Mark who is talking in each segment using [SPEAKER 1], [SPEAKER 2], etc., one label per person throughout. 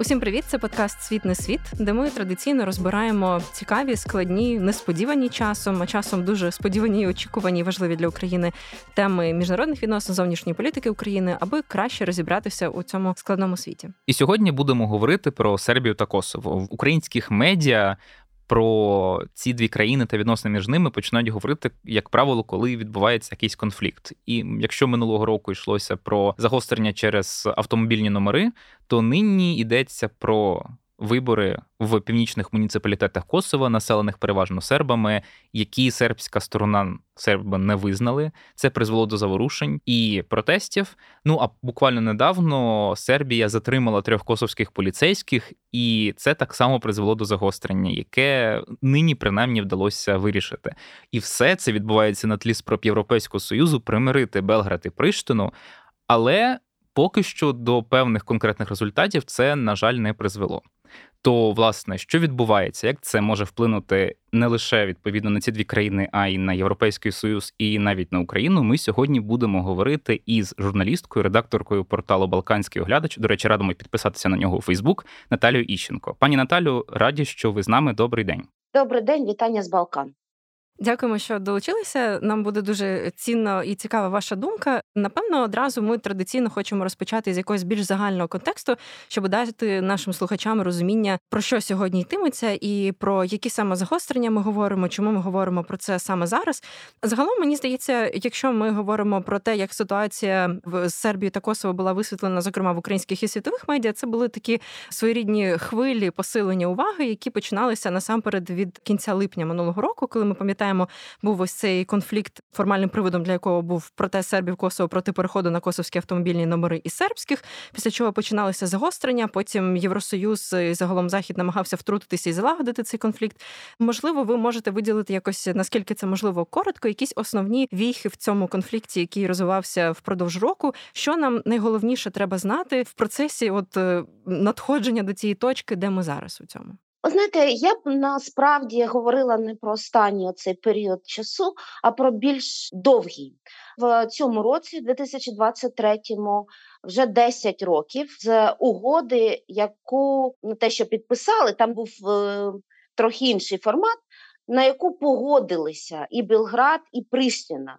[SPEAKER 1] Усім привіт! Це подкаст Світ не світ, де ми традиційно розбираємо цікаві, складні, несподівані часом, а часом дуже сподівані, очікувані, важливі для України теми міжнародних відносин зовнішньої політики України, аби краще розібратися у цьому складному світі.
[SPEAKER 2] І сьогодні будемо говорити про Сербію та Косово в українських медіа про ці дві країни та відносини між ними починають говорити, як правило, коли відбувається якийсь конфлікт. І якщо минулого року йшлося про загострення через автомобільні номери, то нині йдеться про вибори в північних муніципалітетах Косова, населених переважно сербами, які сербська сторона серби не визнали. Це призвело до заворушень і протестів. Ну а буквально недавно Сербія затримала трьох косовських поліцейських, і це так само призвело до загострення, яке нині принаймні вдалося вирішити. І все це відбувається на тлі спроб Європейського союзу примирити Белград і Приштину, але. Поки що до певних конкретних результатів це, на жаль, не призвело. То, власне, що відбувається, як це може вплинути не лише відповідно на ці дві країни, а й на Європейський Союз, і навіть на Україну, ми сьогодні будемо говорити із журналісткою, редакторкою порталу Балканський оглядач. До речі, радимо підписатися на нього у Фейсбук Наталію Іщенко. Пані Наталю, раді, що ви з нами. Добрий день.
[SPEAKER 3] Добрий день, вітання з Балкан.
[SPEAKER 1] Дякуємо, що долучилися. Нам буде дуже цінно і цікава ваша думка. Напевно, одразу ми традиційно хочемо розпочати з якогось більш загального контексту, щоб дати нашим слухачам розуміння, про що сьогодні йтиметься, і про які саме загострення ми говоримо, чому ми говоримо про це саме зараз. Загалом мені здається, якщо ми говоримо про те, як ситуація в Сербії та Косово була висвітлена, зокрема в українських і світових медіа, це були такі своєрідні хвилі посилення уваги, які починалися насамперед від кінця липня минулого року, коли ми пам'ятаємо пам'ятаємо, був ось цей конфлікт, формальним приводом для якого був протест сербів Косово проти переходу на косовські автомобільні номери і сербських. Після чого починалися загострення. Потім Євросоюз і загалом захід намагався втрутитися і залагодити цей конфлікт. Можливо, ви можете виділити якось наскільки це можливо коротко, якісь основні віхи в цьому конфлікті, який розвивався впродовж року. Що нам найголовніше треба знати в процесі, от е, надходження до цієї точки, де ми зараз у цьому.
[SPEAKER 3] Знаєте, я б насправді говорила не про останній цей період часу, а про більш довгий. В цьому році, 2023-му, вже 10 років з угоди, яку не те, що підписали, там був е, трохи інший формат, на яку погодилися і Белград, і Приштіна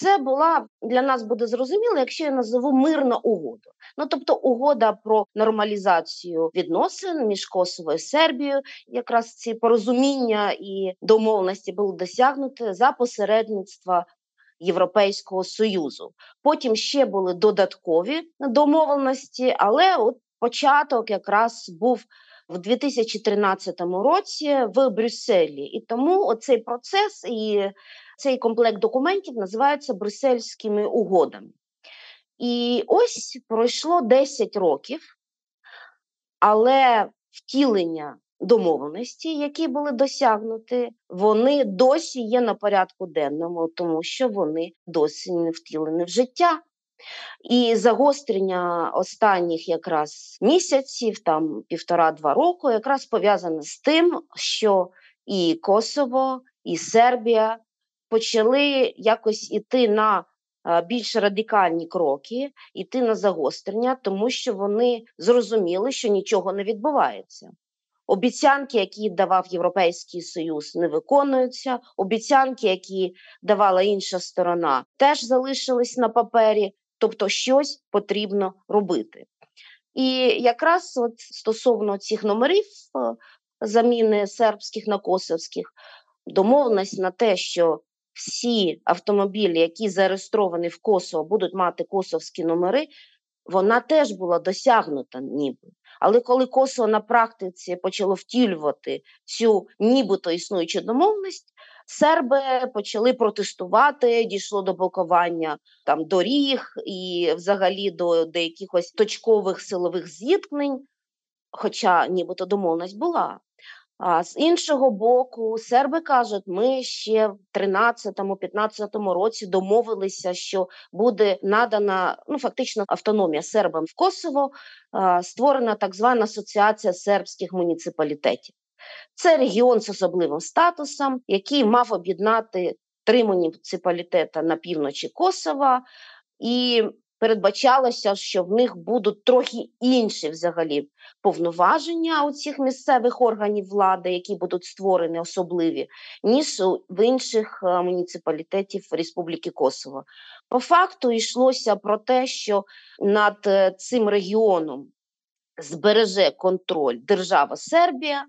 [SPEAKER 3] це була для нас буде зрозуміло, якщо я назову мирну угоду. Ну тобто угода про нормалізацію відносин між Косово і Сербією, якраз ці порозуміння і домовленості були досягнуті за посередництва. Європейського союзу потім ще були додаткові домовленості, але от початок якраз був в 2013 році в Брюсселі, і тому оцей процес і цей комплект документів називається Брюссельськими угодами. І ось пройшло 10 років, але втілення домовленості, які були досягнуті, вони досі є на порядку денному, тому що вони досі не втілені в життя. І загострення останніх якраз місяців, там півтора-два року, якраз пов'язане з тим, що і Косово, і Сербія почали якось іти на більш радикальні кроки, іти на загострення, тому що вони зрозуміли, що нічого не відбувається. Обіцянки, які давав Європейський Союз, не виконуються. Обіцянки, які давала інша сторона, теж залишились на папері, тобто щось потрібно робити. І якраз от стосовно цих номерів заміни сербських на косовських, домовленість на те, що всі автомобілі, які зареєстровані в Косово, будуть мати косовські номери, вона теж була досягнута ніби. Але коли Косово на практиці почало втілювати цю нібито існуючу домовленість, серби почали протестувати, дійшло до блокування там доріг і взагалі до деяких точкових силових зіткнень. Хоча нібито домовленість була. А з іншого боку, серби кажуть, ми ще в 13-15 році домовилися, що буде надана ну фактично автономія сербам в Косово, створена так звана асоціація сербських муніципалітетів. Це регіон з особливим статусом, який мав об'єднати три муніципалітета на півночі Косова. І передбачалося, що в них будуть трохи інші взагалі повноваження у цих місцевих органів влади, які будуть створені особливі, ніж в інших е, муніципалітетів Республіки Косово. По факту йшлося про те, що над е, цим регіоном збереже контроль держава Сербія,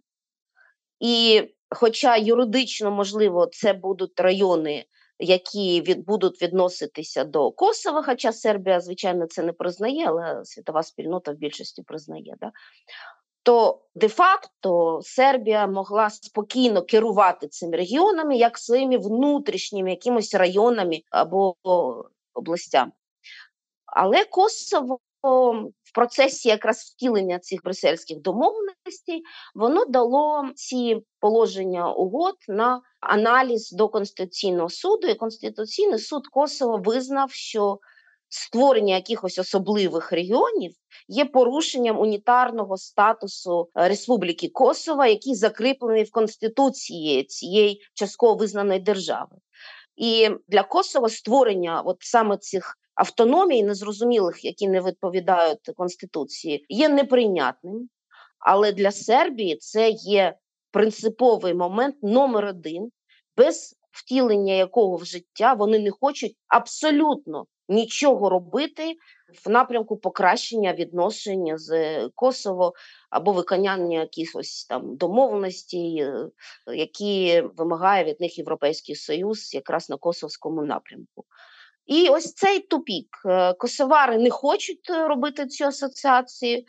[SPEAKER 3] і, хоча юридично можливо, це будуть райони які від будуть відноситися до Косова, хоча Сербія, звичайно, це не признає, але світова спільнота в більшості признає. Да? То де-факто Сербія могла спокійно керувати цими регіонами як своїми внутрішніми якимось районами або областями. Але Косово в процесі якраз втілення цих брюссельських домовленостей воно дало ці положення угод на аналіз до Конституційного суду, і Конституційний суд Косово визнав, що створення якихось особливих регіонів є порушенням унітарного статусу Республіки Косово, який закріплений в Конституції цієї частково визнаної держави. І для Косово створення от саме цих автономій, незрозумілих, які не відповідають Конституції, є неприйнятним. Але для Сербії це є принциповий момент номер один, без втілення якого в життя вони не хочуть абсолютно нічого робити в напрямку покращення відношення з Косово або виконання якихось там домовленостей, які вимагає від них Європейський Союз якраз на косовському напрямку. І ось цей тупік. Е, косовари не хочуть е, робити цю асоціацію, е,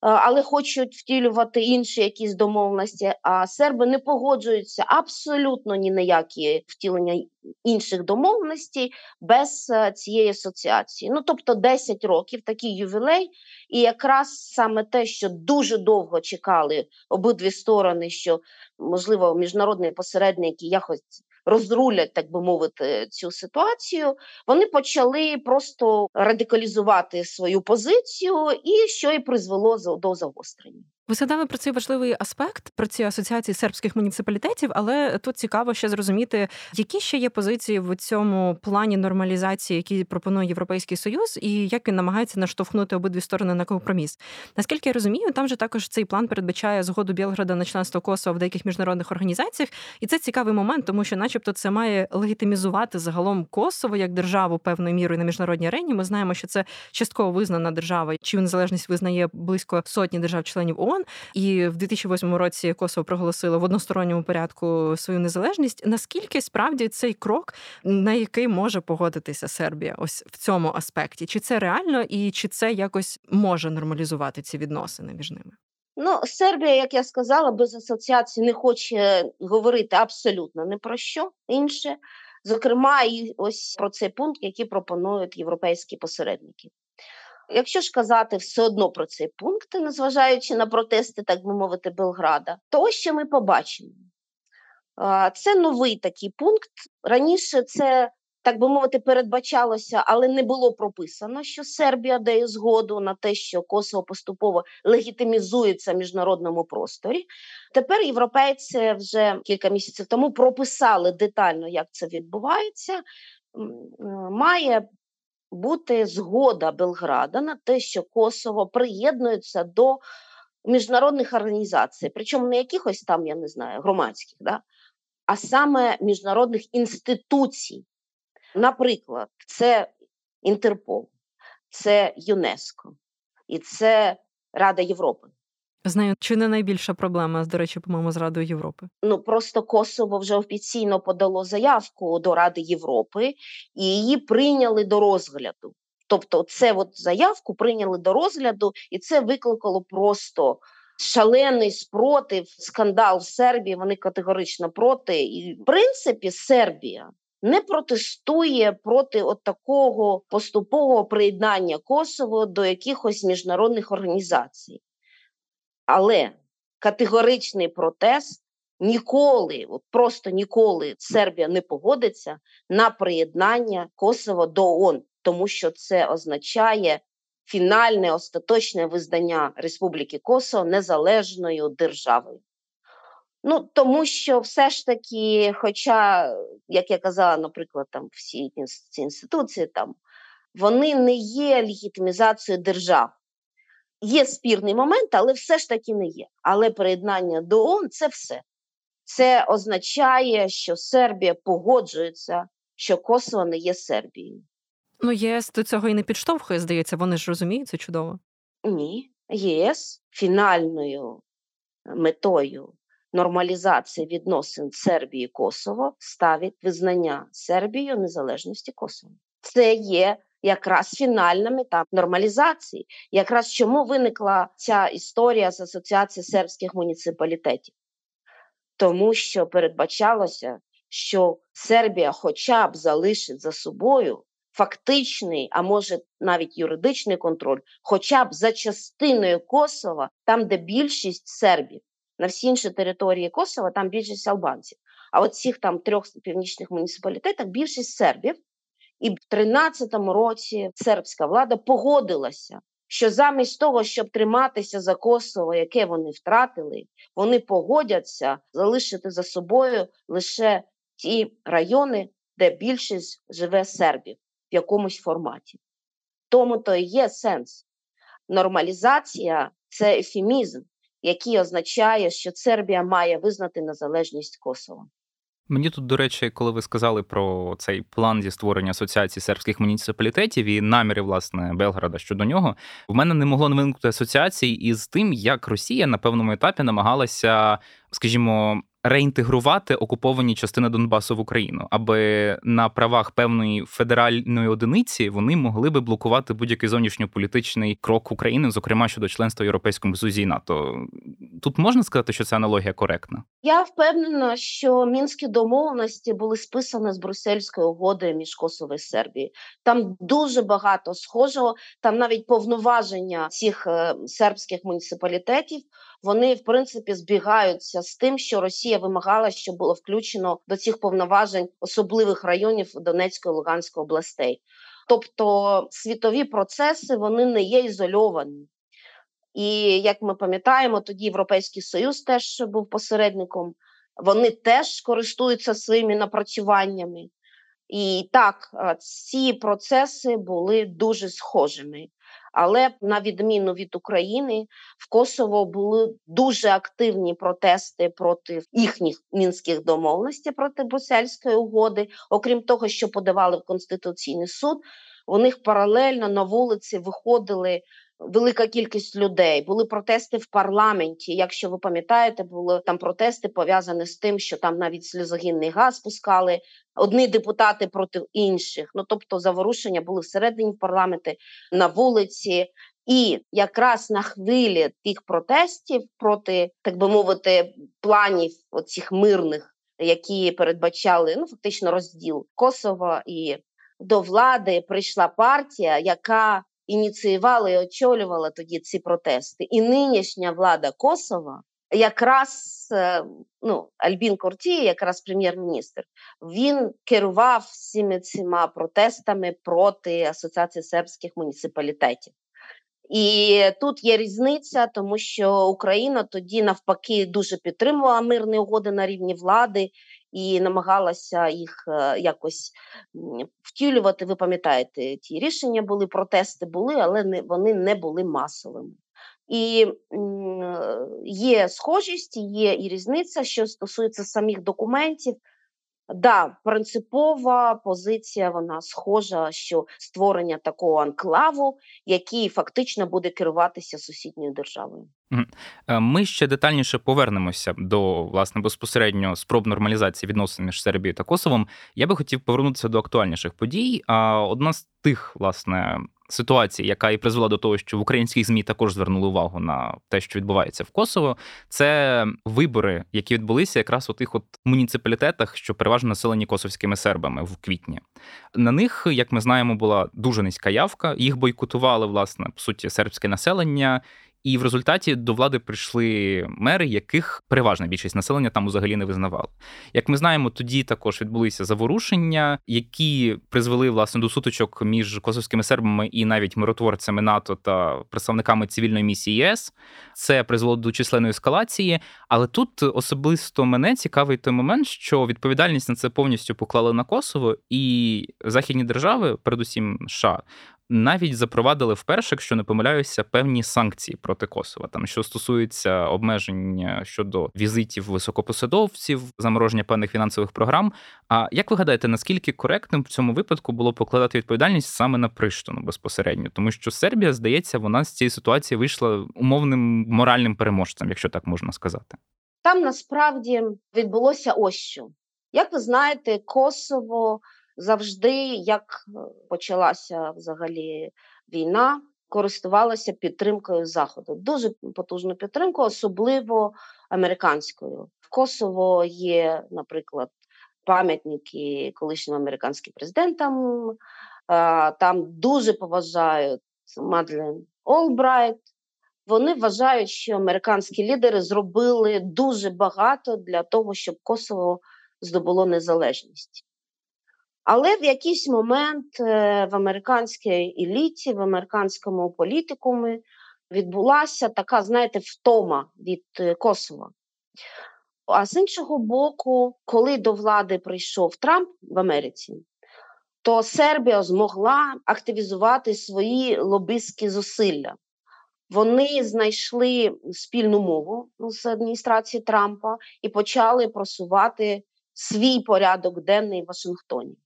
[SPEAKER 3] але хочуть втілювати інші якісь домовленості. А серби не погоджуються абсолютно ні на які втілення інших домовленостей без цієї асоціації. Ну тобто 10 років такий ювілей, і якраз саме те, що дуже довго чекали обидві сторони, що можливо міжнародні посередники якось розрулять, так би мовити, цю ситуацію, вони почали просто радикалізувати свою позицію, і що і призвело до загострення.
[SPEAKER 1] Ви згадали про цей важливий аспект про ці асоціації сербських муніципалітетів, але тут цікаво ще зрозуміти, які ще є позиції в цьому плані нормалізації, які пропонує Європейський Союз, і як він намагається наштовхнути обидві сторони на компроміс. Наскільки я розумію, там же також цей план передбачає згоду Білграда на членство Косово в деяких міжнародних організаціях, і це цікавий момент, тому що, начебто, це має легітимізувати загалом Косово як державу певною мірою на міжнародній арені. Ми знаємо, що це частково визнана держава, чию незалежність визнає близько сотні держав-членів ООН. І в 2008 році Косово проголосило в односторонньому порядку свою незалежність. Наскільки справді цей крок, на який може погодитися Сербія, ось в цьому аспекті? Чи це реально і чи це якось може нормалізувати ці відносини між ними?
[SPEAKER 3] Ну, Сербія, як я сказала, без асоціації не хоче говорити абсолютно не про що інше. Зокрема, і ось про цей пункт, який пропонують європейські посередники. Якщо ж казати все одно про цей пункт, незважаючи на протести, так би мовити, Белграда, то ось що ми побачимо. Це новий такий пункт. Раніше це, так би мовити, передбачалося, але не було прописано, що Сербія дає згоду на те, що Косово поступово легітимізується в міжнародному просторі. Тепер європейці вже кілька місяців тому прописали детально, як це відбувається. Має бути згода Белграда на те, що Косово приєднується до міжнародних організацій, причому не якихось там, я не знаю, громадських, да? а саме міжнародних інституцій. Наприклад, це Інтерпол, це ЮНЕСКО і це Рада Європи.
[SPEAKER 1] Знаю, чи не найбільша проблема, до речі, по-моєму, з Радою Європи?
[SPEAKER 3] Ну просто Косово вже офіційно подало заявку до Ради Європи і її прийняли до розгляду. Тобто, це от заявку прийняли до розгляду, і це викликало просто шалений спротив, скандал в Сербії. Вони категорично проти. І в принципі, Сербія. Не протестує проти от такого поступового приєднання Косово до якихось міжнародних організацій. Але категоричний протест ніколи, от просто ніколи Сербія не погодиться на приєднання Косово до ООН, тому що це означає фінальне остаточне визнання Республіки Косово незалежною державою. Ну, тому що все ж таки, хоча, як я казала, наприклад, там всі ці інституції, там вони не є легітимізацією держав. Є спірний момент, але все ж таки не є. Але приєднання до ООН – це все. Це означає, що Сербія погоджується, що Косово не є Сербією.
[SPEAKER 1] Ну, ЄС до цього і не підштовхує, здається, вони ж розуміють це чудово.
[SPEAKER 3] Ні, ЄС фінальною метою нормалізації відносин Сербії і Косово ставить визнання Сербією незалежності Косово. Це є якраз фінальна мета нормалізації. Якраз чому виникла ця історія з асоціації сербських муніципалітетів? Тому що передбачалося, що Сербія, хоча б залишить за собою фактичний, а може навіть юридичний контроль, хоча б за частиною Косова, там, де більшість сербів, на всі інші території Косова, там більшість албанців. А от цих там трьох північних муніципалітетах більшість сербів. І в 13-му році сербська влада погодилася, що замість того, щоб триматися за Косово, яке вони втратили, вони погодяться залишити за собою лише ті райони, де більшість живе сербів в якомусь форматі. Тому то і є сенс. Нормалізація це ефемізм, який означає, що Сербія має визнати незалежність Косова.
[SPEAKER 2] Мені тут, до речі, коли ви сказали про цей план зі створення асоціації сербських муніципалітетів і наміри, власне, Белграда щодо нього, в мене не могло не виникнути асоціації із тим, як Росія на певному етапі намагалася, скажімо, реінтегрувати окуповані частини Донбасу в Україну, аби на правах певної федеральної одиниці вони могли би блокувати будь-який зовнішньополітичний крок України, зокрема щодо членства в Європейському Союзі і НАТО. Тут можна сказати, що ця аналогія коректна?
[SPEAKER 3] Я впевнена, що мінські домовленості були списані з Брюссельської угоди між Косово і Сербією. Там дуже багато схожого, там навіть повноваження цих е, сербських муніципалітетів вони в принципі збігаються з тим, що Росія вимагала, щоб було включено до цих повноважень особливих районів Донецької та Луганської областей. Тобто світові процеси вони не є ізольовані. І як ми пам'ятаємо, тоді Європейський Союз теж був посередником, вони теж користуються своїми напрацюваннями. І так, ці процеси були дуже схожими. Але на відміну від України, в Косово були дуже активні протести проти їхніх мінських домовленостей проти Брюссельської угоди. Окрім того, що подавали в Конституційний суд, у них паралельно на вулиці виходили велика кількість людей. Були протести в парламенті. Якщо ви пам'ятаєте, були там протести пов'язані з тим, що там навіть сльозогінний газ пускали одні депутати проти інших. Ну тобто, заворушення були всередині парламенти на вулиці. І якраз на хвилі тих протестів проти, так би мовити, планів оцих мирних, які передбачали ну фактично розділ Косова і до влади прийшла партія, яка ініціювала і очолювала тоді ці протести. І нинішня влада Косова, якраз е, ну, Альбін Курті, якраз прем'єр-міністр, він керував всіми цими протестами проти Асоціації сербських муніципалітетів. І тут є різниця, тому що Україна тоді навпаки дуже підтримувала мирні угоди на рівні влади і намагалася їх е, якось втілювати. Ви пам'ятаєте, ті рішення були, протести були, але не вони не були масовими. І є схожість, є і різниця, що стосується самих документів. Да, принципова позиція вона схожа, що створення такого анклаву, який фактично буде керуватися сусідньою державою.
[SPEAKER 2] Е, ми ще детальніше повернемося до власне безпосередньо спроб нормалізації відносин між Сербією та Косовом. Я би хотів повернутися до актуальніших подій. А одна з тих власне ситуації, яка і призвела до того, що в українських змі також звернули увагу на те, що відбувається в Косово, це вибори, які відбулися якраз у тих от муніципалітетах, що переважно населені косовськими сербами в квітні. На них, як ми знаємо, була дуже низька явка. Їх бойкотували власне по суті сербське населення. І в результаті до влади прийшли мери, яких переважна більшість населення там взагалі не визнавала. Як ми знаємо, тоді також відбулися заворушення, які призвели власне до сутичок між косовськими сербами і навіть миротворцями НАТО та представниками цивільної місії ЄС. Це призвело до численної ескалації. Але тут особисто мене цікавий той момент, що відповідальність на це повністю поклали на Косово, і західні держави, передусім США, навіть запровадили вперше, якщо не помиляюся, певні санкції проти Косова, там що стосується обмеження щодо візитів високопосадовців, замороження певних фінансових програм. А як ви гадаєте, наскільки коректним в цьому випадку було покладати відповідальність саме на Приштину безпосередньо? Тому що Сербія, здається, вона з цієї ситуації вийшла умовним моральним переможцем, якщо так можна сказати.
[SPEAKER 3] Там насправді відбулося ось що. Як ви знаєте, Косово завжди, як е, почалася взагалі війна, користувалася підтримкою Заходу. Дуже потужну підтримку, особливо американською. В Косово є, наприклад, пам'ятники колишнім американським президентам. Там дуже поважають Мадлен Олбрайт. Вони вважають, що американські лідери зробили дуже багато для того, щоб Косово здобуло незалежність. Але в якийсь момент е, в американській еліті, в американському політикумі відбулася така, знаєте, втома від е, Косова. А з іншого боку, коли до влади прийшов Трамп в Америці, то Сербія змогла активізувати свої лобистські зусилля. Вони знайшли спільну мову з адміністрації Трампа і почали просувати свій порядок денний в Вашингтоні.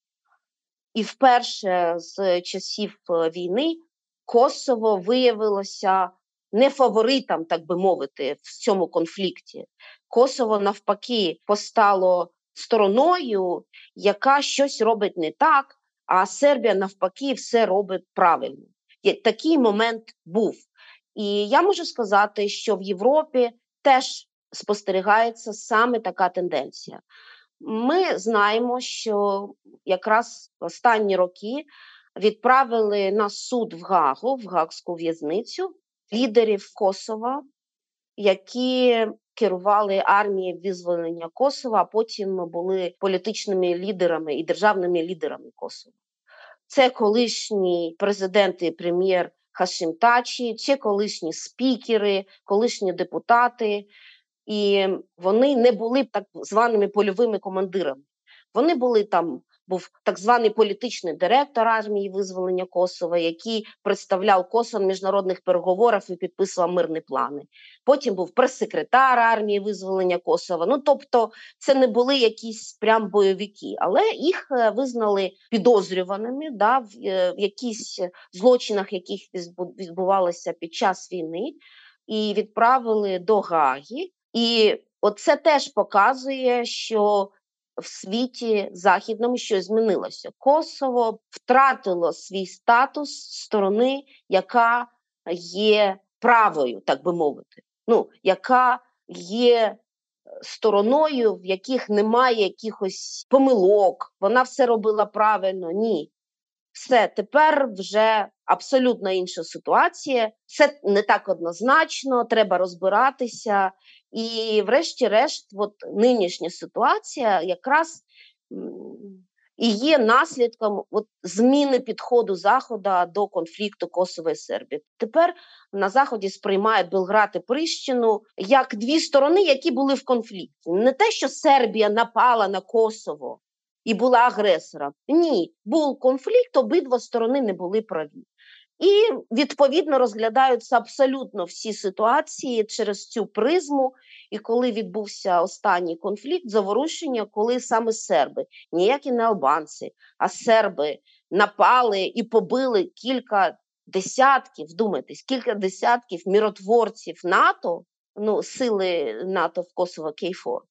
[SPEAKER 3] І вперше з часів е, війни Косово виявилося не фаворитом, так би мовити, в цьому конфлікті. Косово навпаки постало стороною, яка щось робить не так, а Сербія навпаки все робить правильно. Такий момент був. І я можу сказати, що в Європі теж спостерігається саме така тенденція. Ми знаємо, що якраз останні роки відправили на суд в Гагу, в Гагську в'язницю лідерів Косова, які керували армією визволення Косова, а потім були політичними лідерами і державними лідерами Косова. Це колишній президент і прем'єр Хашим Тачі, це колишні спікери, колишні депутати, і вони не були так званими польовими командирами. Вони були там. Був так званий політичний директор армії визволення Косова, який представляв Косово в міжнародних переговорах і підписував мирні плани. Потім був прес-секретар армії визволення Косова. Ну тобто, це не були якісь прям бойовики, але їх е, визнали підозрюваними да, в, е, якісь злочинах, яких відбувалися під час війни, і відправили до Гагі. І оце теж показує, що в світі західному щось змінилося. Косово втратило свій статус сторони, яка є правою, так би мовити, ну, яка є стороною, в яких немає якихось помилок. Вона все робила правильно. Ні. Все, тепер вже абсолютно інша ситуація. Це не так однозначно, треба розбиратися. І, врешті-решт, от нинішня ситуація якраз і є наслідком от, зміни підходу Заходу до конфлікту Косово і Сербії. Тепер на Заході сприймають Белград і Прищину як дві сторони, які були в конфлікті. Не те, що Сербія напала на Косово і була агресором. Ні, був конфлікт, обидва сторони не були праві. І відповідно розглядаються абсолютно всі ситуації через цю призму. І коли відбувся останній конфлікт, заворушення, коли саме серби, ніякі не албанці, а серби напали і побили кілька десятків, думайтесь, кілька десятків міротворців НАТО, ну сили НАТО в Косово Кейфор,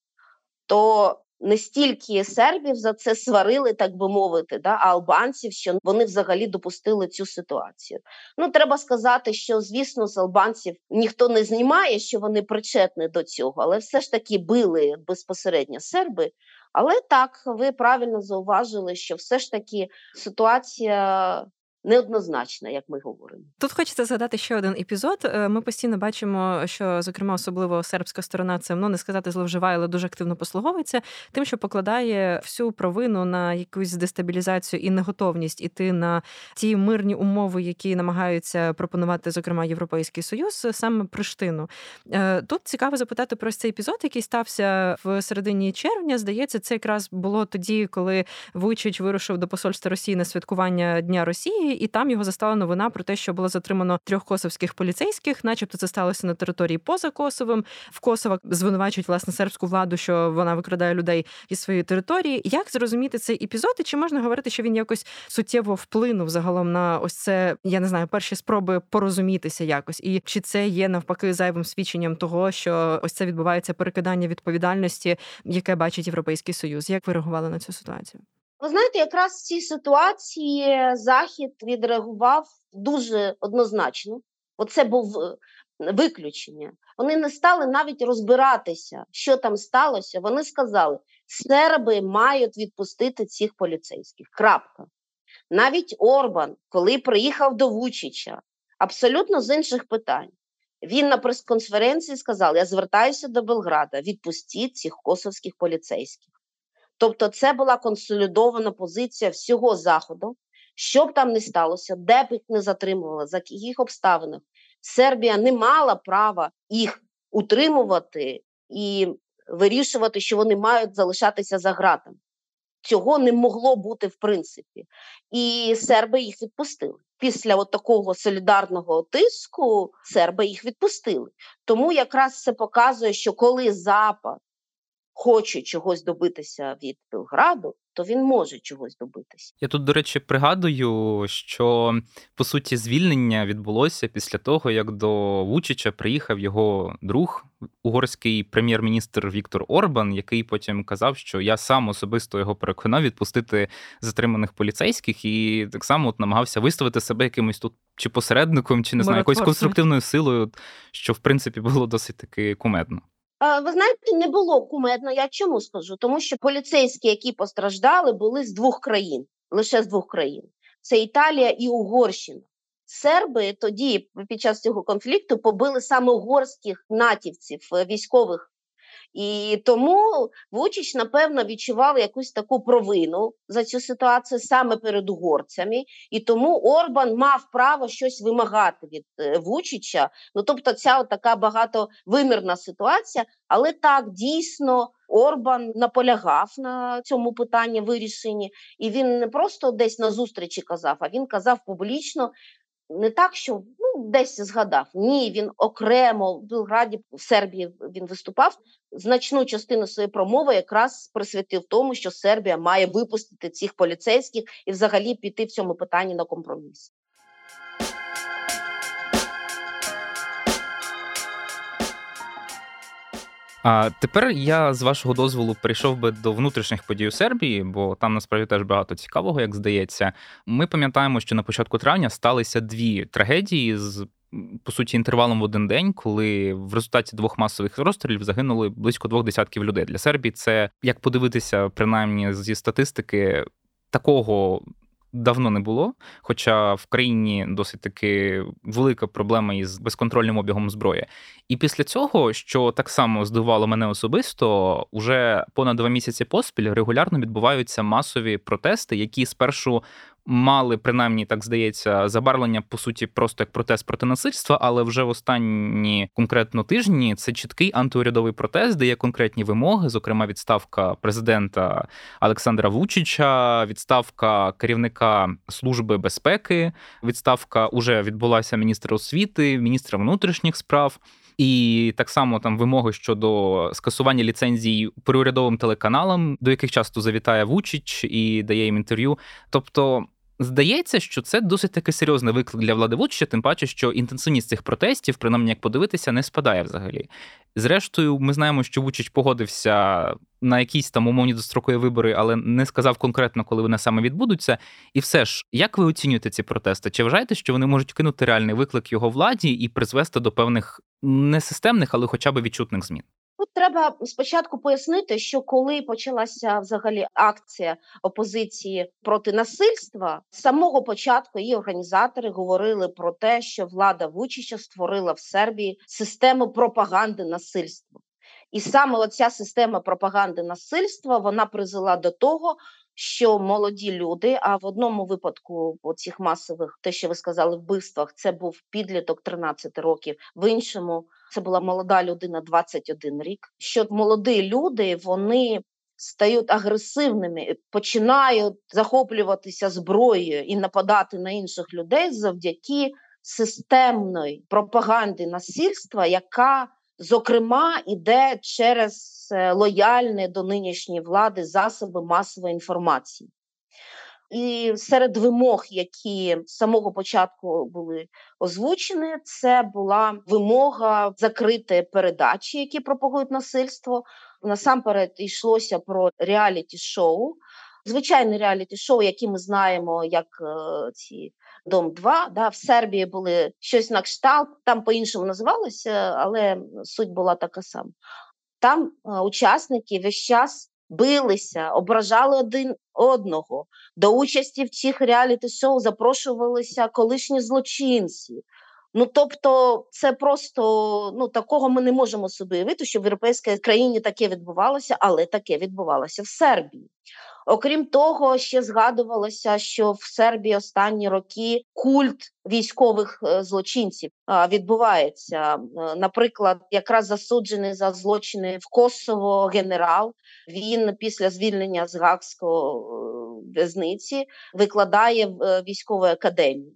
[SPEAKER 3] то не стільки сербів за це сварили, так би мовити, да, а албанців, що вони взагалі допустили цю ситуацію. Ну, треба сказати, що звісно, з албанців ніхто не знімає, що вони причетні до цього, але все ж таки били безпосередньо серби. Але так, ви правильно зауважили, що все ж таки ситуація неоднозначна, як ми говоримо.
[SPEAKER 1] Тут хочеться згадати ще один епізод. Е, ми постійно бачимо, що зокрема особливо сербська сторона це ну не сказати зловживає, але дуже активно послуговується тим, що покладає всю провину на якусь дестабілізацію і неготовність іти на ті мирні умови, які намагаються пропонувати, зокрема, європейський союз, саме Приштину. Е, тут цікаво запитати про цей епізод, який стався в середині червня. Здається, це якраз було тоді, коли Вуйчич вирушив до посольства Росії на святкування Дня Росії, і там його застала новина про те, що було затримано трьох косовських поліцейських, начебто це сталося на території поза Косовим. В Косово звинувачують власне сербську владу, що вона викрадає людей із своєї території. Як зрозуміти цей епізод? І Чи можна говорити, що він якось суттєво вплинув загалом на ось це? Я не знаю, перші спроби порозумітися якось, і чи це є навпаки зайвим свідченням того, що ось це відбувається перекидання відповідальності, яке бачить європейський союз? Як ви реагували на цю ситуацію?
[SPEAKER 3] Ви знаєте, якраз в цій ситуації Захід відреагував дуже однозначно. Оце був е, виключення. Вони не стали навіть розбиратися, що там сталося. Вони сказали, серби мають відпустити цих поліцейських. Крапка. Навіть Орбан, коли приїхав до Вучича, абсолютно з інших питань. Він на прес-конференції сказав: Я звертаюся до Белграда, відпустіть цих косовських поліцейських. Тобто, це була консолідована позиція всього Заходу, що б там не сталося, де б їх не затримували, за яких обставинах. Сербія не мала права їх утримувати і вирішувати, що вони мають залишатися за ґратами. Цього не могло бути в принципі. І серби їх відпустили. Після от такого солідарного тиску серби їх відпустили. Тому якраз це показує, що коли Запад хоче чогось добитися від Белграду, то він може чогось добитися.
[SPEAKER 2] Я тут, до речі, пригадую, що по суті звільнення відбулося після того, як до Вучича приїхав його друг, угорський прем'єр-міністр Віктор Орбан, який потім казав, що я сам особисто його переконав відпустити затриманих поліцейських, і так само от намагався виставити себе якимось тут чи посередником, чи не знаю, якоюсь конструктивною силою, що в принципі було досить таки кумедно.
[SPEAKER 3] Ви знаєте, не було кумедно. Я чому скажу? Тому що поліцейські, які постраждали, були з двох країн, лише з двох країн: це Італія і Угорщина. Серби тоді, під час цього конфлікту, побили саме угорських натівців е, військових і тому Вучич, напевно, відчував якусь таку провину за цю ситуацію саме перед угорцями, і тому Орбан мав право щось вимагати від е, Вучича. Ну тобто, ця така багатовимірна ситуація, але так дійсно. Орбан наполягав на цьому питанні вирішенні, і він не просто десь на зустрічі казав, а він казав публічно, не так, що десь згадав. Ні, він окремо в Белграді, в Сербії він виступав. Значну частину своєї промови якраз присвятив тому, що Сербія має випустити цих поліцейських і взагалі піти в цьому питанні на компроміс.
[SPEAKER 2] А тепер я з вашого дозволу перейшов би до внутрішніх подій у Сербії, бо там насправді теж багато цікавого, як здається. Ми пам'ятаємо, що на початку травня сталися дві трагедії з. По суті, інтервалом в один день, коли в результаті двох масових розстрілів загинули близько двох десятків людей для Сербії. Це як подивитися, принаймні зі статистики такого давно не було. Хоча в країні досить таки велика проблема із безконтрольним обігом зброї. І після цього, що так само здивувало мене особисто, уже понад два місяці поспіль регулярно відбуваються масові протести, які спершу мали принаймні так здається забарвлення по суті просто як протест проти насильства, але вже в останні конкретно тижні це чіткий антиурядовий протест, де є конкретні вимоги, зокрема відставка президента Олександра Вучича, відставка керівника служби безпеки, відставка уже відбулася міністра освіти, міністра внутрішніх справ. І так само там вимоги щодо скасування ліцензій приурядовим телеканалам, до яких часто завітає Вучич і дає їм інтерв'ю. Тобто Здається, що це досить таки серйозний виклик для влади Вучича, тим паче, що інтенсивність цих протестів, принаймні як подивитися, не спадає взагалі. Зрештою, ми знаємо, що Вучич погодився на якісь там умовні дострокові вибори, але не сказав конкретно, коли вони саме відбудуться. І все ж, як ви оцінюєте ці протести? Чи вважаєте, що вони можуть кинути реальний виклик його владі і призвести до певних несистемних, але хоча б відчутних змін?
[SPEAKER 3] От треба спочатку пояснити, що коли почалася взагалі акція опозиції проти насильства, з самого початку її організатори говорили про те, що влада Вучича створила в Сербії систему пропаганди насильства. І саме оця система пропаганди насильства вона призвела до того, що молоді люди, а в одному випадку цих масових, те, що ви сказали, вбивствах, це був підліток 13 років, в іншому це була молода людина 21 рік. Що молоді люди вони стають агресивними, починають захоплюватися зброєю і нападати на інших людей завдяки системної пропаганди насильства, яка зокрема іде через е, лояльні до нинішньої влади засоби масової інформації. І серед вимог, які з самого початку були озвучені, це була вимога закрити передачі, які пропагують насильство. Насамперед йшлося про реаліті-шоу, звичайне реаліті-шоу, які ми знаємо, як е, ці Дом 2 да, в Сербії були щось на кшталт, там по-іншому називалося, але суть була така сама. Там е, учасники весь час билися, ображали один одного. До участі в цих реаліті-шоу запрошувалися колишні злочинці. Ну тобто, це просто ну такого ми не можемо собі уявити, що в європейській країні таке відбувалося, але таке відбувалося в Сербії. Окрім того, ще згадувалося, що в Сербії останні роки культ військових е, злочинців відбувається. Е, наприклад, якраз засуджений за злочини в Косово генерал. Він після звільнення з Гагської е, в'язниці викладає в військовій академії.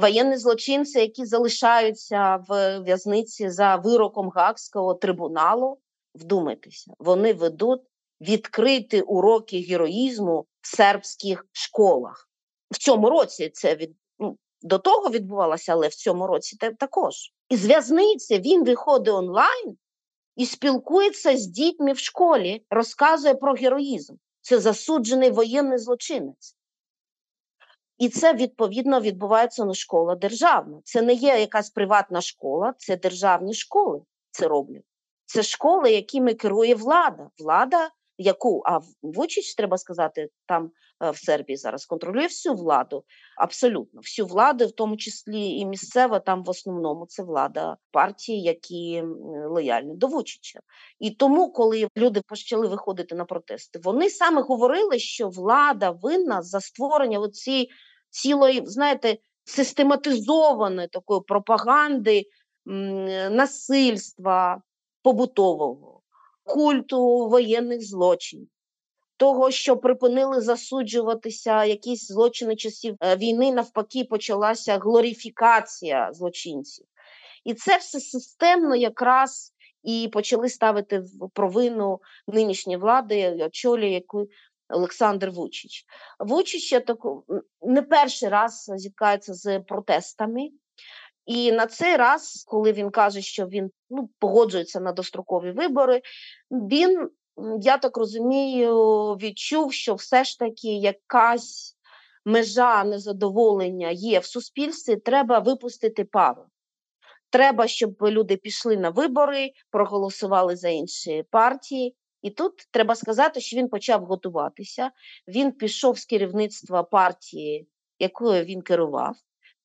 [SPEAKER 3] Воєнні злочинці, які залишаються в в'язниці за вироком Гаагського трибуналу, вдумайтеся, вони ведуть відкрити уроки героїзму в сербських школах. В цьому році це від ну, до того відбувалося, але в цьому році також. І з в'язниці він виходить онлайн і спілкується з дітьми в школі, розказує про героїзм. Це засуджений воєнний злочинець. І це відповідно відбувається на школа державна. Це не є якась приватна школа, це державні школи це роблять. Це школи, якими керує влада. Влада яку а Вучич, треба сказати, там е, в Сербії зараз контролює всю владу, абсолютно всю владу, в тому числі і місцева, там в основному це влада партії, які лояльні до Вучича. І тому, коли люди почали виходити на протести, вони саме говорили, що влада винна за створення цієї цілої, знаєте, систематизованої такої пропаганди, насильства побутового культу воєнних злочинів, того, що припинили засуджуватися якісь злочини часів е, війни, навпаки, почалася глорифікація злочинців. І це все системно якраз і почали ставити в провину нинішньої влади, очолює яку Олександр Вучич. Вучич не перший раз зіткається з протестами. І на цей раз, коли він каже, що він ну, погоджується на дострокові вибори, він, я так розумію, відчув, що все ж таки якась межа незадоволення є в суспільстві, треба випустити пару. Треба, щоб люди пішли на вибори, проголосували за інші партії. І тут треба сказати, що він почав готуватися. Він пішов з керівництва партії, якою він керував,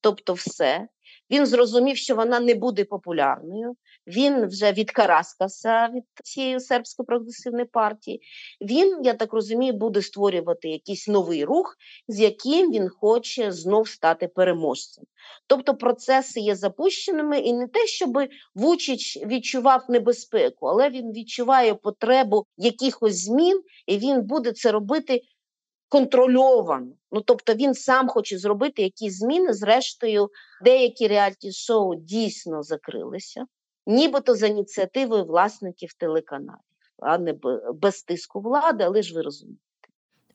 [SPEAKER 3] тобто все. Він зрозумів, що вона не буде популярною. Він вже відкараскався від цієї сербської прогресивної партії. Він, я так розумію, буде створювати якийсь новий рух, з яким він хоче знов стати переможцем. Тобто процеси є запущеними, і не те, щоб Вучич відчував небезпеку, але він відчуває потребу якихось змін, і він буде це робити контрольовано. Ну тобто він сам хоче зробити якісь зміни. Зрештою, деякі реаліті-шоу дійсно закрилися, нібито за ініціативою власників телеканалів, а не без тиску влади, але ж ви розумієте.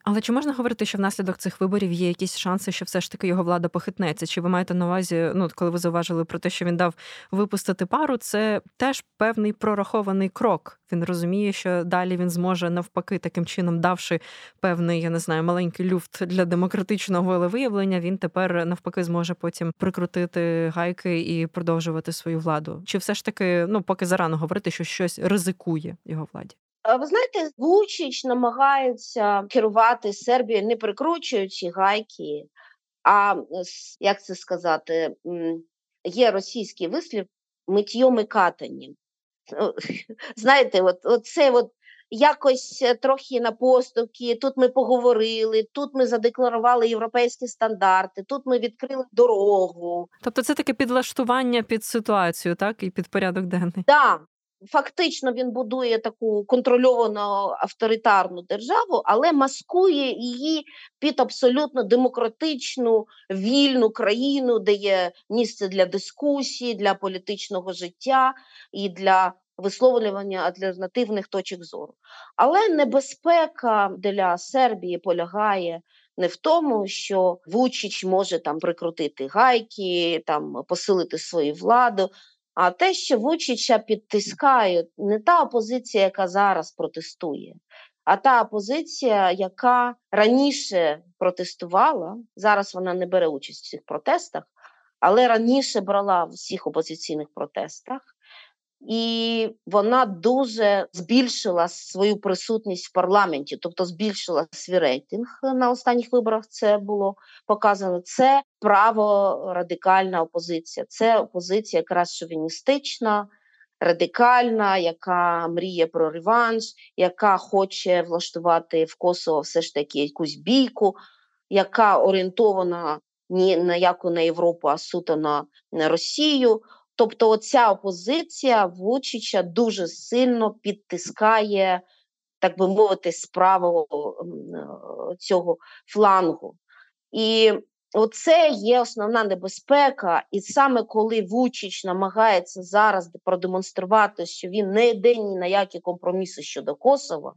[SPEAKER 1] Але чи можна говорити, що внаслідок цих виборів є якісь шанси, що все ж таки його влада похитнеться? Чи ви маєте на увазі, ну коли ви зауважили про те, що він дав випустити пару, це теж певний прорахований крок. Він розуміє, що далі він зможе навпаки таким чином, давши певний, я не знаю, маленький люфт для демократичного волевиявлення, він тепер навпаки зможе потім прикрутити гайки і продовжувати свою владу. Чи все ж таки, ну поки зарано говорити, що щось ризикує його владі?
[SPEAKER 3] Ви знаєте, Вучич намагається керувати Сербією, не прикручуючи гайки, а як це сказати, є російський вислів миттєм і катанням. Ну, знаєте, от, от це от якось е, трохи на поступки. Тут ми поговорили, тут ми задекларували європейські стандарти, тут ми відкрили дорогу.
[SPEAKER 1] Тобто, це таке підлаштування під ситуацію, так і під порядок денний.
[SPEAKER 3] Так, Фактично він будує таку контрольовану авторитарну державу, але маскує її під абсолютно демократичну вільну країну, де є місце для дискусії, для політичного життя і для висловлювання альтернативних точок зору. Але небезпека для Сербії полягає. Не в тому, що Вучич може там прикрутити гайки, там посилити свою владу. А те, що Вучича підтискають, не та опозиція, яка зараз протестує, а та опозиція, яка раніше протестувала, зараз вона не бере участь в цих протестах, але раніше брала в всіх опозиційних протестах і вона дуже збільшила свою присутність в парламенті, тобто збільшила свій рейтинг на останніх виборах. Це було показано. Це право радикальна опозиція. Це опозиція якраз шовіністична, радикальна, яка мріє про реванш, яка хоче влаштувати в Косово все ж таки якусь бійку, яка орієнтована ні на яку на Європу, а суто на Росію. Тобто, оця опозиція Вучича дуже сильно підтискає, так би мовити, з правого цього флангу. І оце є основна небезпека. І саме коли Вучич намагається зараз продемонструвати, що він не йде ні на які компроміси щодо Косова,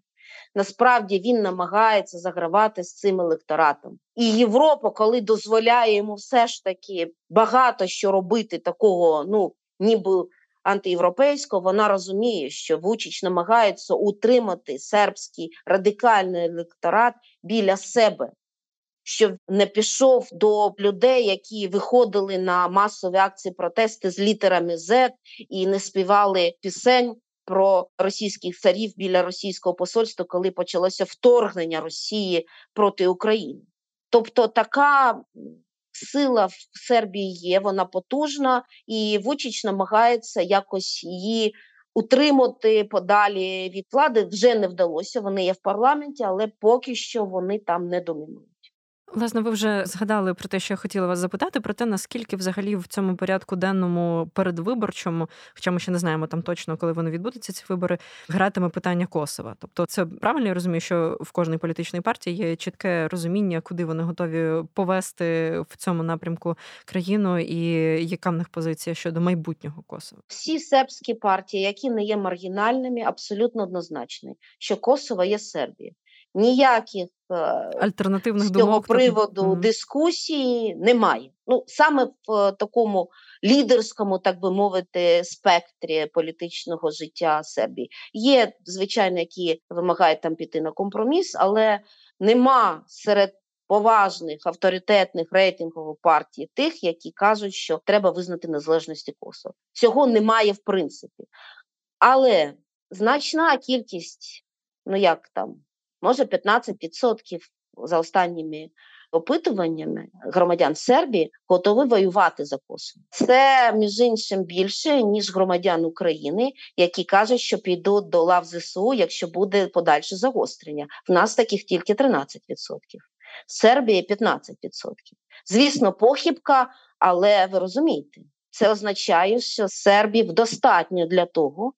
[SPEAKER 3] насправді він намагається загравати з цим електоратом. І Європа, коли дозволяє йому все ж таки багато що робити, такого, ну ніби антиєвропейського, вона розуміє, що Вучич намагається утримати сербський радикальний електорат біля себе. Щоб не пішов до людей, які виходили на масові акції протести з літерами Z і не співали пісень про російських царів біля російського посольства, коли почалося вторгнення Росії проти України. Тобто така сила в Сербії є, вона потужна, і Вучич намагається якось її утримати подалі від влади. Вже не вдалося. Вони є в парламенті, але поки що вони там не домінують.
[SPEAKER 1] Власне, ви вже згадали про те, що я хотіла вас запитати, про те, наскільки взагалі в цьому порядку денному передвиборчому, хоча ми ще не знаємо там точно, коли вони відбудуться, ці вибори, гратиме питання Косова. Тобто, це правильно я розумію, що в кожній політичній партії є чітке розуміння, куди вони готові повести в цьому напрямку країну, і яка в них позиція щодо майбутнього Косова?
[SPEAKER 3] Всі сербські партії, які не є маргінальними, абсолютно однозначні, що Косово є Сербія ніяких е,
[SPEAKER 1] альтернативних
[SPEAKER 3] з цього
[SPEAKER 1] думок
[SPEAKER 3] приводу mm дискусії немає. Ну саме в такому лідерському, так би мовити, спектрі політичного життя Сербії є звичайно, які вимагають там піти на компроміс, але нема серед. Поважних авторитетних рейтингових партій тих, які кажуть, що треба визнати незалежності Косово. Цього немає в принципі. Але значна кількість, ну як там, може 15% за останніми опитуваннями громадян Сербії готові воювати за Косово. Це між іншим більше ніж громадян України, які кажуть, що підуть до лав ЗСУ, якщо буде подальше загострення. В нас таких тільки 13%. Сербії 15%. Звісно, похибка, але ви розумієте, це означає, що Сербів достатньо для того,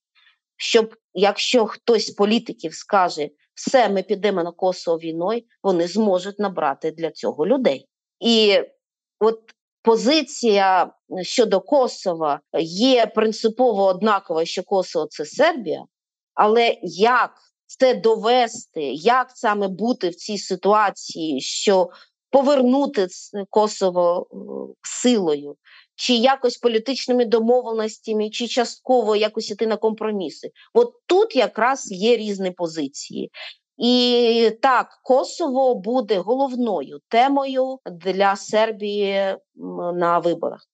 [SPEAKER 3] щоб якщо хтось з політиків скаже, все, ми підемо на Косово війною, вони зможуть набрати для цього людей. І от позиція щодо Косова є принципово однакова, що Косово це Сербія, але як це довести, як саме бути в цій ситуації, що повернути Косово силою, чи якось політичними домовленостями, чи частково якось іти на компроміси. От тут якраз є різні позиції. І так, Косово буде головною темою для Сербії на виборах.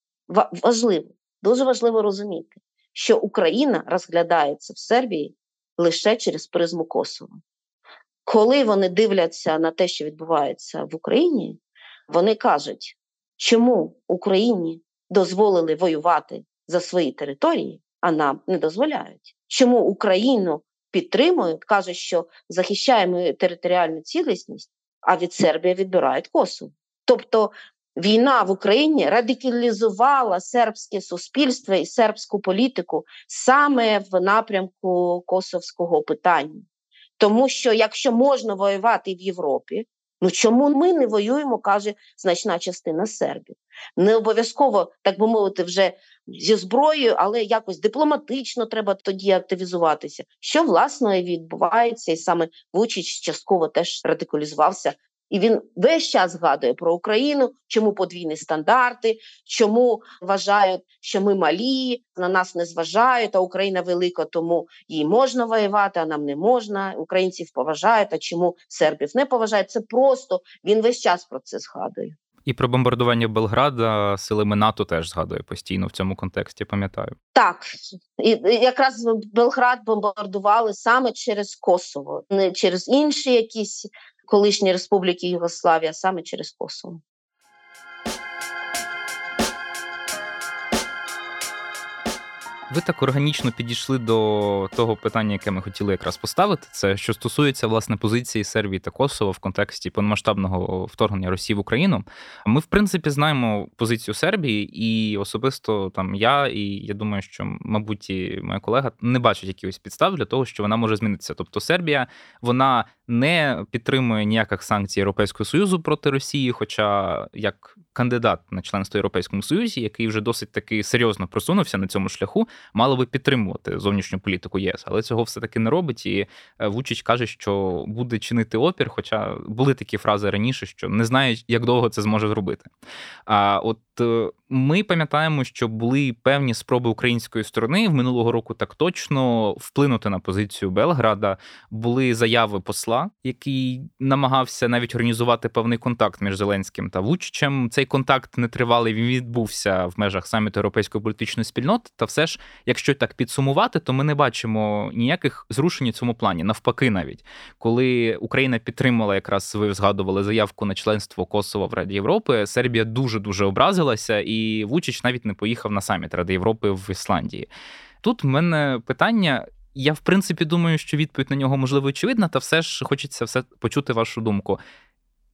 [SPEAKER 3] Важливо, дуже важливо розуміти, що Україна розглядається в Сербії лише через призму Косово. Коли вони дивляться на те, що відбувається в Україні, вони кажуть, чому Україні дозволили воювати за свої території, а нам не дозволяють. Чому Україну підтримують, кажуть, що захищаємо територіальну цілісність, а від Сербії відбирають Косово. Тобто війна в Україні радикалізувала сербське суспільство і сербську політику саме в напрямку косовського питання. Тому що якщо можна воювати в Європі, Ну чому ми не воюємо, каже значна частина сербів. Не обов'язково, так би мовити, вже зі зброєю, але якось дипломатично треба тоді активізуватися. Що власне відбувається, і саме Вучич частково теж радикалізувався і він весь час згадує про Україну, чому подвійні стандарти, чому вважають, що ми малі, на нас не зважають, а Україна велика, тому їй можна воювати, а нам не можна. Українців поважають, а чому сербів не поважають? Це просто він весь час про це згадує.
[SPEAKER 2] І про бомбардування Белграда силами НАТО теж згадує постійно в цьому контексті. Пам'ятаю,
[SPEAKER 3] так і якраз Белград бомбардували саме через Косово, не через інші якісь колишньої республіки Югославія саме через Косово.
[SPEAKER 2] Ви так органічно підійшли до того питання, яке ми хотіли якраз поставити. Це що стосується власне позиції Сербії та Косово в контексті повномасштабного вторгнення Росії в Україну. Ми, в принципі, знаємо позицію Сербії, і особисто там я, і я думаю, що мабуть і моя колега не бачать якихось підстав для того, що вона може змінитися. Тобто Сербія вона не підтримує ніяких санкцій Європейського союзу проти Росії, хоча як кандидат на членство Європейському Союзі, який вже досить таки серйозно просунувся на цьому шляху, мало би підтримувати зовнішню політику ЄС, але цього все таки не робить. І е, Вучич каже, що буде чинити опір. Хоча були такі фрази раніше, що не знає, як довго це зможе зробити. А от ми пам'ятаємо, що були певні спроби української сторони в минулого року так точно вплинути на позицію Белграда. Були заяви посла, який намагався навіть організувати певний контакт між Зеленським та Вучичем. Цей контакт не тривалий, він відбувся в межах саміту Європейської політичної спільноти. Та все ж, якщо так підсумувати, то ми не бачимо ніяких зрушень у цьому плані. Навпаки, навіть коли Україна підтримала, якраз ви згадували заявку на членство Косова в Раді Європи, Сербія дуже дуже образилася і і Вучич навіть не поїхав на саміт Ради Європи в Ісландії. Тут в мене питання. Я в принципі думаю, що відповідь на нього можливо очевидна, та все ж хочеться все почути вашу думку.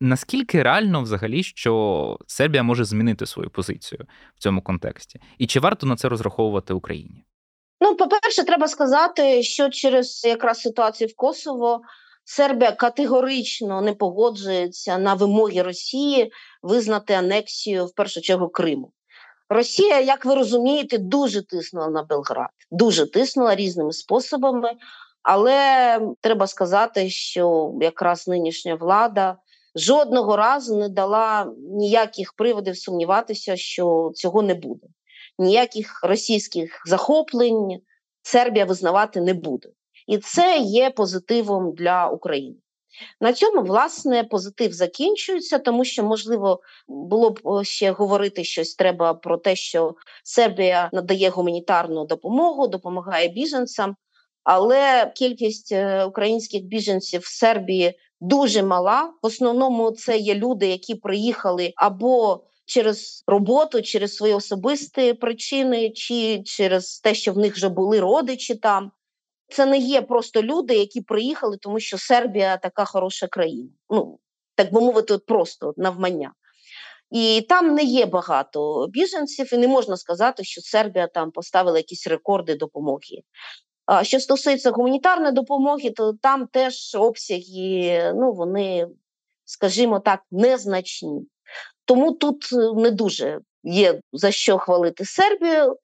[SPEAKER 2] Наскільки реально взагалі, що Сербія може змінити свою позицію в цьому контексті? І чи варто на це розраховувати Україні?
[SPEAKER 3] Ну, по-перше, треба сказати, що через якраз ситуацію в Косово Сербія категорично не погоджується на вимоги Росії визнати анексію в першу чергу Криму. Росія, як ви розумієте, дуже тиснула на Белград, дуже тиснула різними способами, але треба сказати, що якраз нинішня влада жодного разу не дала ніяких приводів сумніватися, що цього не буде. Ніяких російських захоплень Сербія визнавати не буде. І це є позитивом для України. На цьому, власне, позитив закінчується, тому що, можливо, було б ще говорити щось треба про те, що Сербія надає гуманітарну допомогу, допомагає біженцям, але кількість е, українських біженців в Сербії дуже мала. В основному це є люди, які приїхали або через роботу, через свої особисті причини, чи через те, що в них вже були родичі там. Це не є просто люди, які приїхали, тому що Сербія така хороша країна. Ну так би мовити, просто навмання. І там не є багато біженців, і не можна сказати, що Сербія там поставила якісь рекорди допомоги. А що стосується гуманітарної допомоги, то там теж обсяги, ну вони, скажімо так, незначні. Тому тут е, не дуже є за що хвалити Сербію.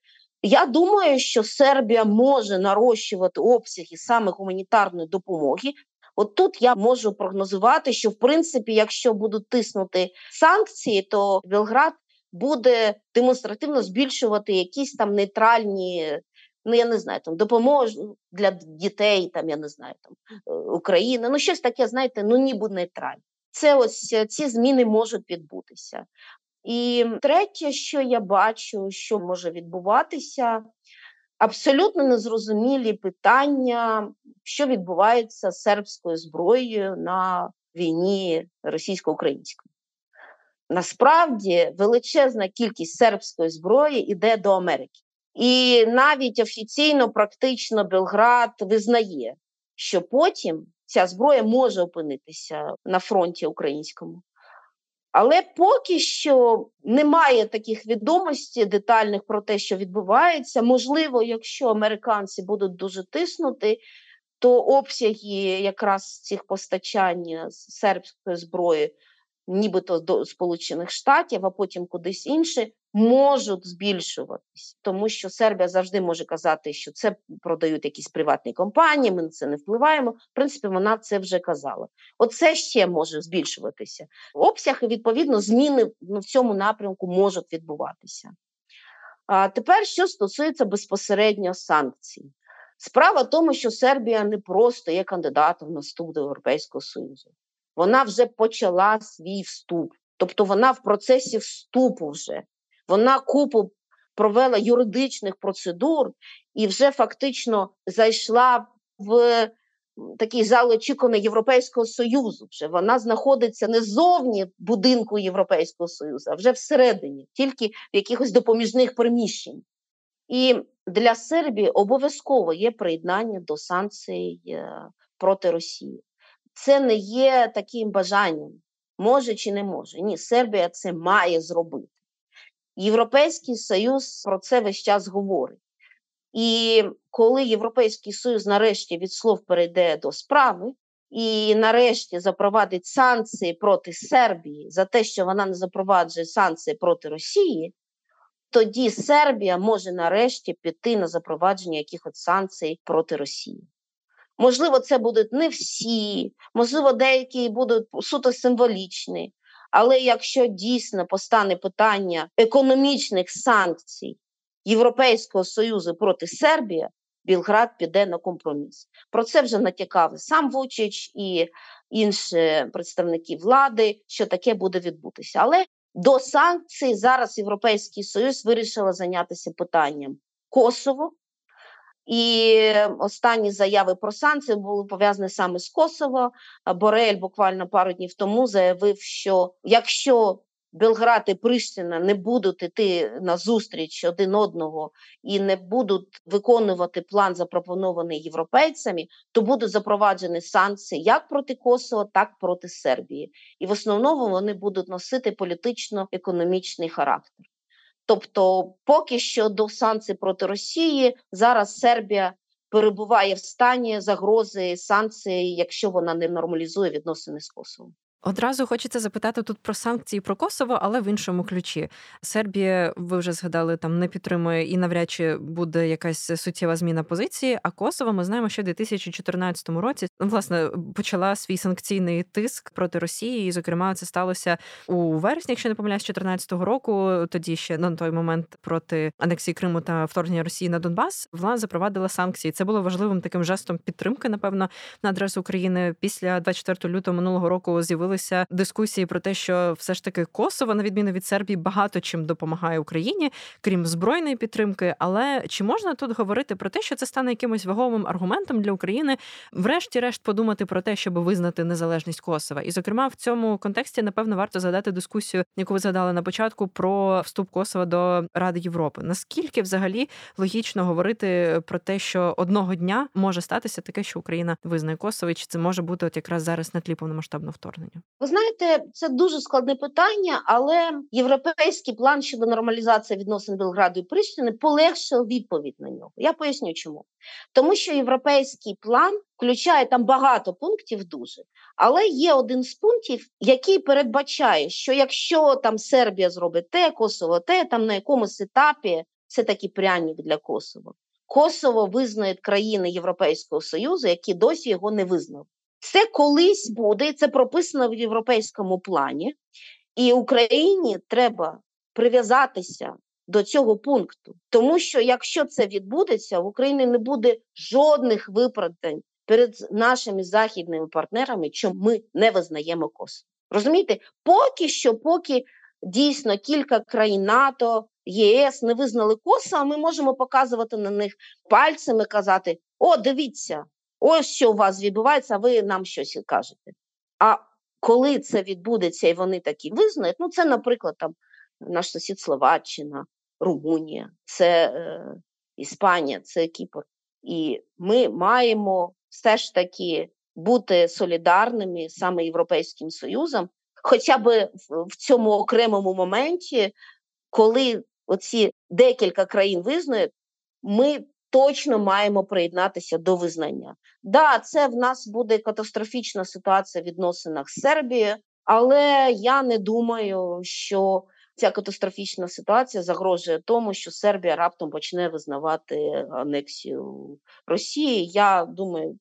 [SPEAKER 3] Я думаю, що Сербія може нарощувати обсяги саме гуманітарної допомоги. От тут я можу прогнозувати, що в принципі, якщо будуть тиснути санкції, то Белград буде демонстративно збільшувати якісь там нейтральні. Ну, я не знаю, там допомогу для дітей, там я не знаю, там е, України. Ну, щось таке, знаєте, ну ніби нейтральне. Це ось ці зміни можуть відбутися. І третє, що я бачу, що може відбуватися, абсолютно незрозумілі питання, що відбувається з сербською зброєю на війні російсько-української. Насправді величезна кількість сербської зброї йде до Америки. І навіть офіційно, практично, Белград визнає, що потім ця зброя може опинитися на фронті українському. Але поки що немає таких відомостей детальних про те, що відбувається. Можливо, якщо американці будуть дуже тиснути, то обсяги якраз цих постачань сербської зброї нібито до Сполучених Штатів, а потім кудись інше, можуть збільшуватись, тому що Сербія завжди може казати, що це продають якісь приватні компанії. Ми на це не впливаємо. В принципі, вона це вже казала. Оце ще може збільшуватися. Обсяги відповідно зміни в цьому напрямку можуть відбуватися. А тепер, що стосується безпосередньо санкцій, справа в тому, що Сербія не просто є кандидатом на вступ до Європейського Союзу вона вже почала свій вступ. Тобто вона в процесі вступу вже. Вона купу провела юридичних процедур і вже фактично зайшла в такий зал очікуваний Європейського Союзу. Вже Вона знаходиться не зовні будинку Європейського Союзу, а вже всередині, тільки в якихось допоміжних приміщень. І для Сербії обов'язково є приєднання до санкцій е, проти Росії це не є таким бажанням, може чи не може. Ні, Сербія це має зробити. Європейський Союз про це весь час говорить. І коли Європейський Союз нарешті від слов перейде до справи, і нарешті запровадить санкції проти Сербії за те, що вона не запроваджує санкції проти Росії, тоді Сербія може нарешті піти на запровадження якихось санкцій проти Росії. Можливо, це будуть не всі, можливо, деякі будуть суто символічні. Але якщо дійсно постане питання економічних санкцій Європейського Союзу проти Сербії, Білград піде на компроміс. Про це вже натякав сам Вучич і інші представники влади, що таке буде відбутися. Але до санкцій зараз Європейський Союз вирішила зайнятися питанням Косово. І останні заяви про санкції були пов'язані саме з Косово. Борель буквально пару днів тому заявив, що якщо Белград і Приштина не будуть іти на зустріч один одного і не будуть виконувати план, запропонований європейцями, то будуть запроваджені санкції як проти Косово, так і проти Сербії. І в основному вони будуть носити політично-економічний характер. Тобто, поки що до санкцій проти Росії зараз Сербія перебуває в стані загрози санкцій, якщо вона не нормалізує відносини з Косовом.
[SPEAKER 1] Одразу хочеться запитати тут про санкції про Косово, але в іншому ключі. Сербія, ви вже згадали, там не підтримує і навряд чи буде якась суттєва зміна позиції. А Косово ми знаємо, що в 2014 році ну, власне почала свій санкційний тиск проти Росії. І, зокрема, це сталося у вересні, якщо не помиляюсь, 2014 року. Тоді ще на той момент проти анексії Криму та вторгнення Росії на Донбас влада запровадила санкції. Це було важливим таким жестом підтримки, напевно, на адресу України. Після 24 лютого минулого року з'явили з'явилися дискусії про те, що все ж таки Косово, на відміну від Сербії, багато чим допомагає Україні, крім збройної підтримки. Але чи можна тут говорити про те, що це стане якимось ваговим аргументом для України, врешті-решт подумати про те, щоб визнати незалежність Косова? І, зокрема, в цьому контексті, напевно, варто задати дискусію, яку ви згадали на початку, про вступ Косова до Ради Європи. Наскільки взагалі логічно говорити про те, що одного дня може статися таке, що Україна визнає Косово, і чи це може бути от якраз зараз на тлі повномасштабного вторгнення?
[SPEAKER 3] Ви знаєте, це дуже складне питання, але європейський план щодо нормалізації відносин Белграду і Прищини полегшив відповідь на нього. Я поясню, чому тому, що європейський план включає там багато пунктів, дуже але є один з пунктів, який передбачає, що якщо там Сербія зробить те, Косово те, там на якомусь етапі це такий пряник для Косово. Косово визнають країни Європейського Союзу, які досі його не визнали. Це колись буде, це прописано в європейському плані, і Україні треба прив'язатися до цього пункту. Тому що якщо це відбудеться, в Україні не буде жодних виправдань перед нашими західними партнерами, що ми не визнаємо Косово. Розумієте, поки що, поки дійсно кілька країн НАТО, ЄС не визнали Косово, ми можемо показувати на них пальцями, казати: О, дивіться, ось що у вас відбувається, а ви нам щось кажете. А коли це відбудеться і вони такі визнають, ну це, наприклад, там наш сусід Словаччина, Румунія, це е, Іспанія, це Кіпр. І ми маємо все ж таки бути солідарними саме Європейським Союзом, хоча б в цьому окремому моменті, коли оці декілька країн визнають, ми точно маємо приєднатися до визнання. Да, це в нас буде катастрофічна ситуація в відносинах з Сербією, але я не думаю, що ця катастрофічна ситуація загрожує тому, що Сербія раптом почне визнавати анексію Росії. Я думаю,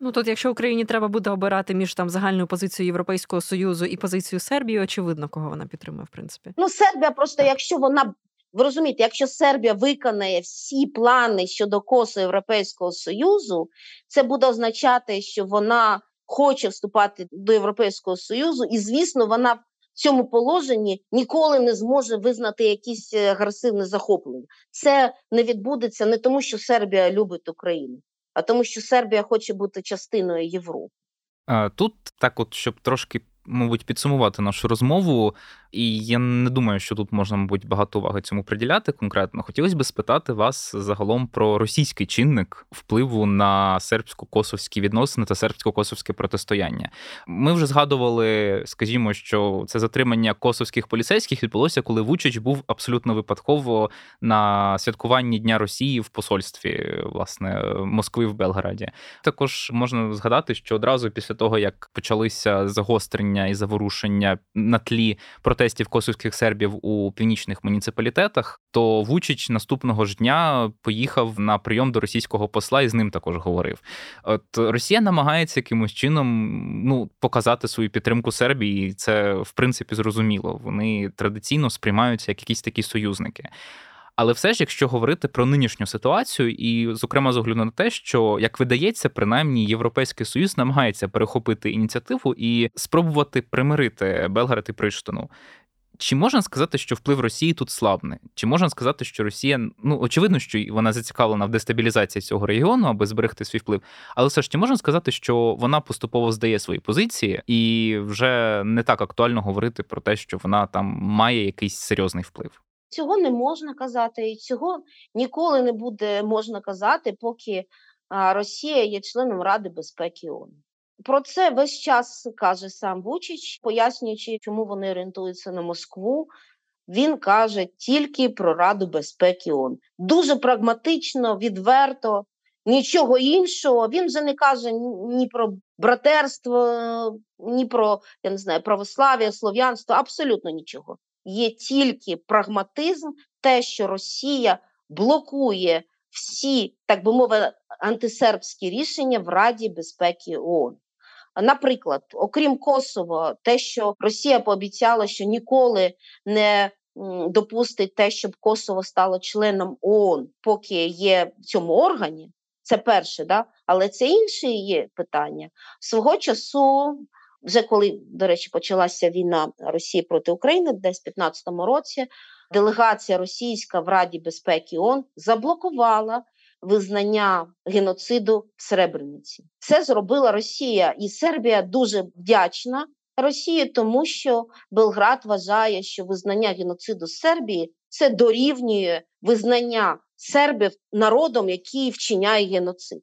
[SPEAKER 1] ну тут, якщо Україні треба буде обирати між там загальною позицією Європейського союзу і позицією Сербії, очевидно, кого вона підтримує, в принципі.
[SPEAKER 3] Ну Сербія, просто якщо вона. Ви розумієте, якщо Сербія виконає всі плани щодо косу Європейського Союзу, це буде означати, що вона хоче вступати до Європейського Союзу, і звісно, вона в цьому положенні ніколи не зможе визнати якісь е, агресивне захоплення. Це не відбудеться не тому, що Сербія любить Україну, а тому, що Сербія хоче бути частиною Європи.
[SPEAKER 2] Тут так, от щоб трошки мабуть, підсумувати нашу розмову, і я не думаю, що тут можна, мабуть, багато уваги цьому приділяти конкретно. Хотілося б спитати вас загалом про російський чинник впливу на сербсько-косовські відносини та сербсько-косовське протистояння. Ми вже згадували, скажімо, що це затримання косовських поліцейських відбулося, коли Вучич був абсолютно випадково на святкуванні Дня Росії в посольстві власне Москви в Белграді. Також можна згадати, що одразу після того як почалися загострення і заворушення на тлі протестів косовських сербів у північних муніципалітетах, то Вучич наступного ж дня поїхав на прийом до російського посла і з ним також говорив. От Росія намагається якимось чином ну показати свою підтримку Сербії, і це в принципі зрозуміло. Вони традиційно сприймаються як якісь такі союзники. Але все ж, якщо говорити про нинішню ситуацію, і, зокрема, з огляду на те, що як видається, принаймні Європейський Союз намагається перехопити ініціативу і спробувати примирити Белград і Приштину. Чи можна сказати, що вплив Росії тут слабне? Чи можна сказати, що Росія, ну очевидно, що вона зацікавлена в дестабілізації цього регіону, аби зберегти свій вплив, але все ж чи можна сказати, що вона поступово здає свої позиції, і вже не так актуально говорити про те, що вона там має якийсь серйозний вплив?
[SPEAKER 3] Цього не можна казати, і цього ніколи не буде можна казати, поки Росія є членом Ради безпеки ООН. Про це весь час каже сам Вучич, пояснюючи, чому вони орієнтуються на Москву. Він каже тільки про Раду безпеки ООН. Дуже прагматично, відверто, нічого іншого. Він вже не каже ні про братерство, ні про я не знаю, православ'я, слов'янство, абсолютно нічого є тільки прагматизм, те, що Росія блокує всі, так би мовити, антисербські рішення в Раді безпеки ООН. Наприклад, окрім Косово, те, що Росія пообіцяла, що ніколи не допустить те, щоб Косово стало членом ООН, поки є в цьому органі. Це перше, да? але це інше є питання. Свого часу вже коли, до речі, почалася війна Росії проти України, десь в 2015 році, делегація російська в Раді безпеки ООН заблокувала визнання геноциду в Сребрениці. Це зробила Росія, і Сербія дуже вдячна Росії, тому що Белград вважає, що визнання геноциду Сербії це дорівнює визнання сербів народом, який вчиняє геноцид.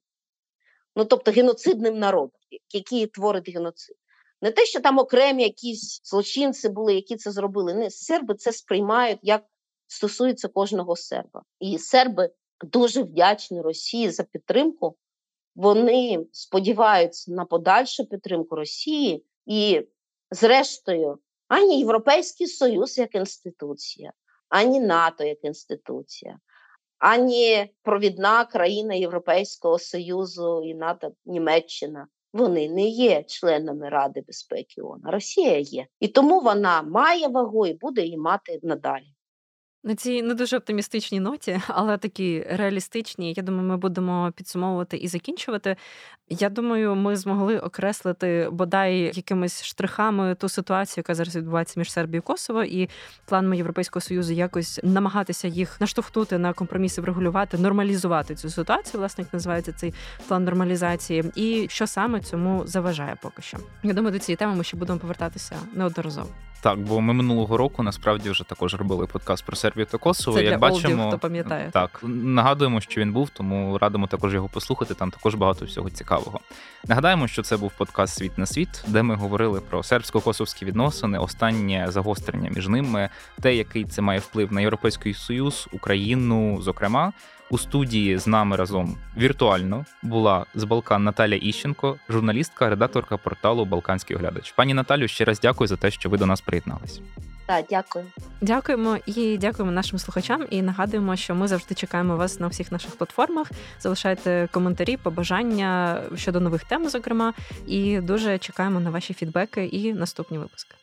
[SPEAKER 3] Ну тобто геноцидним народом, який творить геноцид. Не те, що там окремі якісь злочинці були, які це зробили. Не серби це сприймають як стосується кожного серба. І серби дуже вдячні Росії за підтримку. Вони сподіваються на подальшу підтримку Росії і, зрештою, ані Європейський Союз як інституція, ані НАТО як інституція, ані провідна країна Європейського Союзу і НАТО Німеччина. Вони не є членами Ради безпеки ООН, Росія є. І тому вона має вагу і буде її мати надалі.
[SPEAKER 1] На цій не дуже оптимістичній ноті, але такі реалістичні. Я думаю, ми будемо підсумовувати і закінчувати. Я думаю, ми змогли окреслити бодай якимись штрихами ту ситуацію, яка зараз відбувається між Сербією і Косово, і планами Європейського союзу якось намагатися їх наштовхнути на компроміси, врегулювати, нормалізувати цю ситуацію. Власне, як називається цей план нормалізації, і що саме цьому заважає поки що. Я думаю, до цієї теми ми ще будемо повертатися неодноразово.
[SPEAKER 2] Так, бо ми минулого року насправді вже також робили подкаст про Сербію та Косово.
[SPEAKER 1] Це
[SPEAKER 2] Як
[SPEAKER 1] для
[SPEAKER 2] бачимо,
[SPEAKER 1] олдів, хто пам'ятає.
[SPEAKER 2] Так, нагадуємо, що він був, тому радимо також його послухати. Там також багато всього цікавого. Нагадаємо, що це був подкаст Світ на світ, де ми говорили про сербсько-косовські відносини, останнє загострення між ними, те, який це має вплив на Європейський Союз, Україну, зокрема. У студії з нами разом віртуально була з Балкан Наталя Іщенко, журналістка, редакторка порталу Балканський оглядач. Пані Наталю, ще раз дякую за те, що ви до нас приєднались.
[SPEAKER 3] Так, дякую.
[SPEAKER 1] Дякуємо і дякуємо нашим слухачам. І нагадуємо, що ми завжди чекаємо вас на всіх наших платформах. Залишайте коментарі, побажання щодо нових тем, зокрема, і дуже чекаємо на ваші фідбеки і наступні випуски.